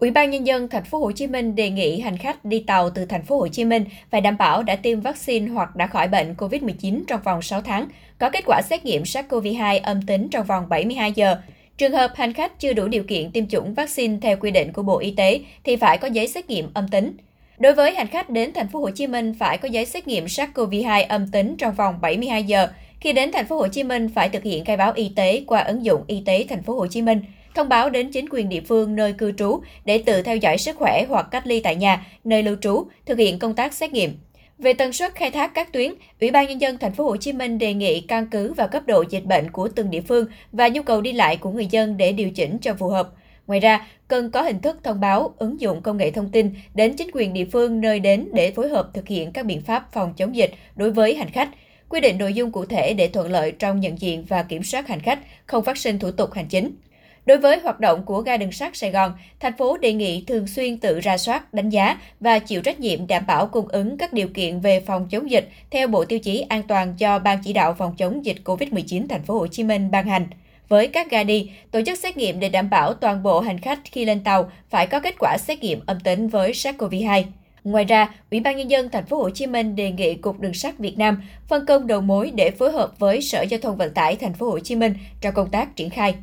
Ủy ban nhân dân thành phố Hồ Chí Minh đề nghị hành khách đi tàu từ thành phố Hồ Chí Minh phải đảm bảo đã tiêm vaccine hoặc đã khỏi bệnh COVID-19 trong vòng 6 tháng, có kết quả xét nghiệm SARS-CoV-2 âm tính trong vòng 72 giờ. Trường hợp hành khách chưa đủ điều kiện tiêm chủng vaccine theo quy định của Bộ Y tế thì phải có giấy xét nghiệm âm tính. Đối với hành khách đến thành phố Hồ Chí Minh phải có giấy xét nghiệm SARS-CoV-2 âm tính trong vòng 72 giờ. Khi đến thành phố Hồ Chí Minh phải thực hiện khai báo y tế qua ứng dụng y tế thành phố Hồ Chí Minh thông báo đến chính quyền địa phương nơi cư trú để tự theo dõi sức khỏe hoặc cách ly tại nhà, nơi lưu trú, thực hiện công tác xét nghiệm. Về tần suất khai thác các tuyến, Ủy ban nhân dân thành phố Hồ Chí Minh đề nghị căn cứ vào cấp độ dịch bệnh của từng địa phương và nhu cầu đi lại của người dân để điều chỉnh cho phù hợp. Ngoài ra, cần có hình thức thông báo, ứng dụng công nghệ thông tin đến chính quyền địa phương nơi đến để phối hợp thực hiện các biện pháp phòng chống dịch đối với hành khách, quy định nội dung cụ thể để thuận lợi trong nhận diện và kiểm soát hành khách, không phát sinh thủ tục hành chính. Đối với hoạt động của ga đường sắt Sài Gòn, thành phố đề nghị thường xuyên tự ra soát, đánh giá và chịu trách nhiệm đảm bảo cung ứng các điều kiện về phòng chống dịch theo Bộ tiêu chí an toàn do Ban chỉ đạo phòng chống dịch COVID-19 thành phố Hồ Chí Minh ban hành. Với các ga đi, tổ chức xét nghiệm để đảm bảo toàn bộ hành khách khi lên tàu phải có kết quả xét nghiệm âm tính với SARS-CoV-2. Ngoài ra, Ủy ban nhân dân thành phố Hồ Chí Minh đề nghị Cục Đường sắt Việt Nam phân công đầu mối để phối hợp với Sở Giao thông Vận tải thành phố Hồ Chí Minh trong công tác triển khai.